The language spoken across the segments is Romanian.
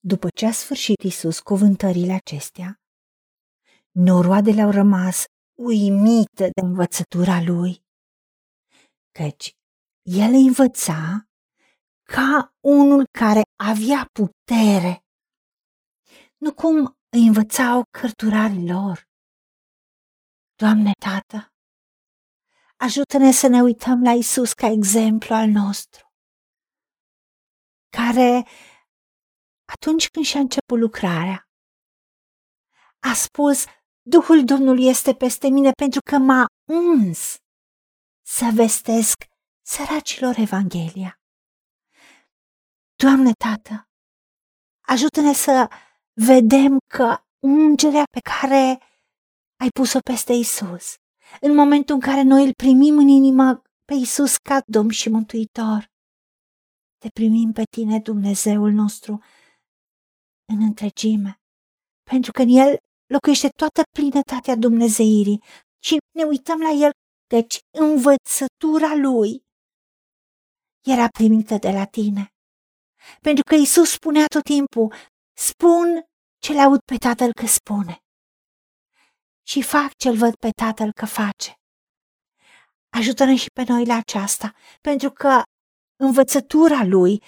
După ce a sfârșit Isus cuvântările acestea, noroadele au rămas uimite de învățătura lui, căci el îi învăța ca unul care avea putere, nu cum îi învățau cărturarii lor. Doamne Tată, ajută-ne să ne uităm la Isus ca exemplu al nostru, care atunci când și-a început lucrarea, a spus, Duhul Domnului este peste mine pentru că m-a uns să vestesc săracilor Evanghelia. Doamne, Tată, ajută-ne să vedem că ungerea pe care ai pus-o peste Isus, în momentul în care noi îl primim în inimă pe Isus ca Domn și Mântuitor, te primim pe tine, Dumnezeul nostru, în întregime, pentru că în El locuiește toată plinătatea Dumnezeirii și ne uităm la El, deci învățătura Lui era primită de la tine. Pentru că Isus spunea tot timpul, spun ce le aud pe Tatăl că spune și fac ce-l văd pe Tatăl că face. Ajută-ne și pe noi la aceasta, pentru că învățătura lui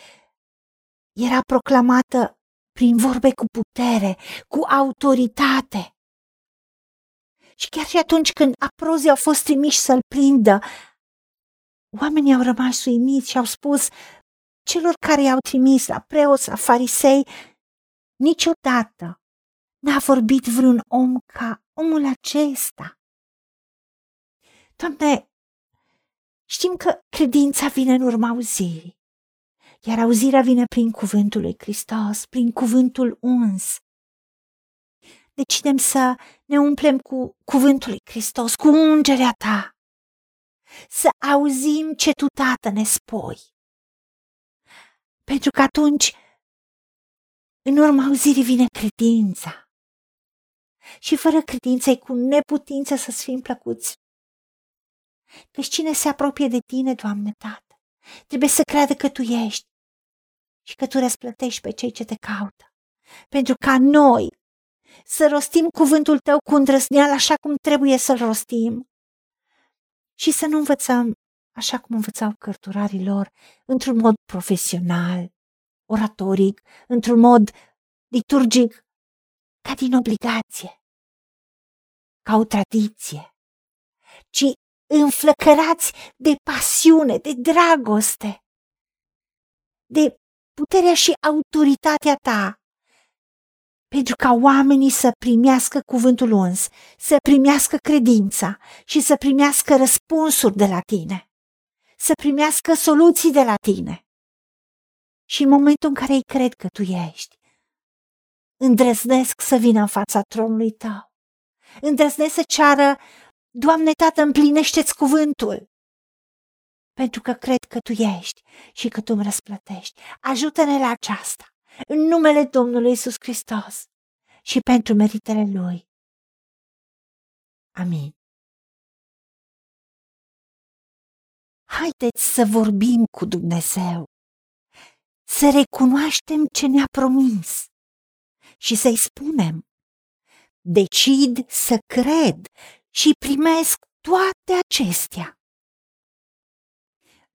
era proclamată prin vorbe cu putere, cu autoritate. Și chiar și atunci când aprozii au fost trimiși să-l prindă, oamenii au rămas uimiți și au spus celor care i-au trimis la preoți, la farisei, niciodată n-a vorbit vreun om ca omul acesta. Doamne, știm că credința vine în urma auzirii. Iar auzirea vine prin cuvântul lui Hristos, prin cuvântul uns. Decidem să ne umplem cu cuvântul lui Hristos, cu ungerea ta. Să auzim ce tu, Tată, ne spui. Pentru că atunci, în urma auzirii vine credința. Și fără credință e cu neputință să-ți fim plăcuți. Căci cine se apropie de tine, Doamne Tată, trebuie să creadă că Tu ești și că tu răsplătești pe cei ce te caută. Pentru ca noi să rostim cuvântul tău cu îndrăzneală așa cum trebuie să-l rostim și să nu învățăm așa cum învățau cărturarii lor, într-un mod profesional, oratoric, într-un mod liturgic, ca din obligație, ca o tradiție, ci înflăcărați de pasiune, de dragoste, de puterea și autoritatea ta, pentru ca oamenii să primească cuvântul uns, să primească credința și să primească răspunsuri de la tine, să primească soluții de la tine. Și în momentul în care îi cred că tu ești, îndrăznesc să vină în fața tronului tău, îndrăznesc să ceară, Doamne Tată, împlinește-ți cuvântul pentru că cred că Tu ești și că Tu îmi răsplătești. Ajută-ne la aceasta, în numele Domnului Isus Hristos și pentru meritele Lui. Amin. Haideți să vorbim cu Dumnezeu, să recunoaștem ce ne-a promis și să-i spunem, decid să cred și primesc toate acestea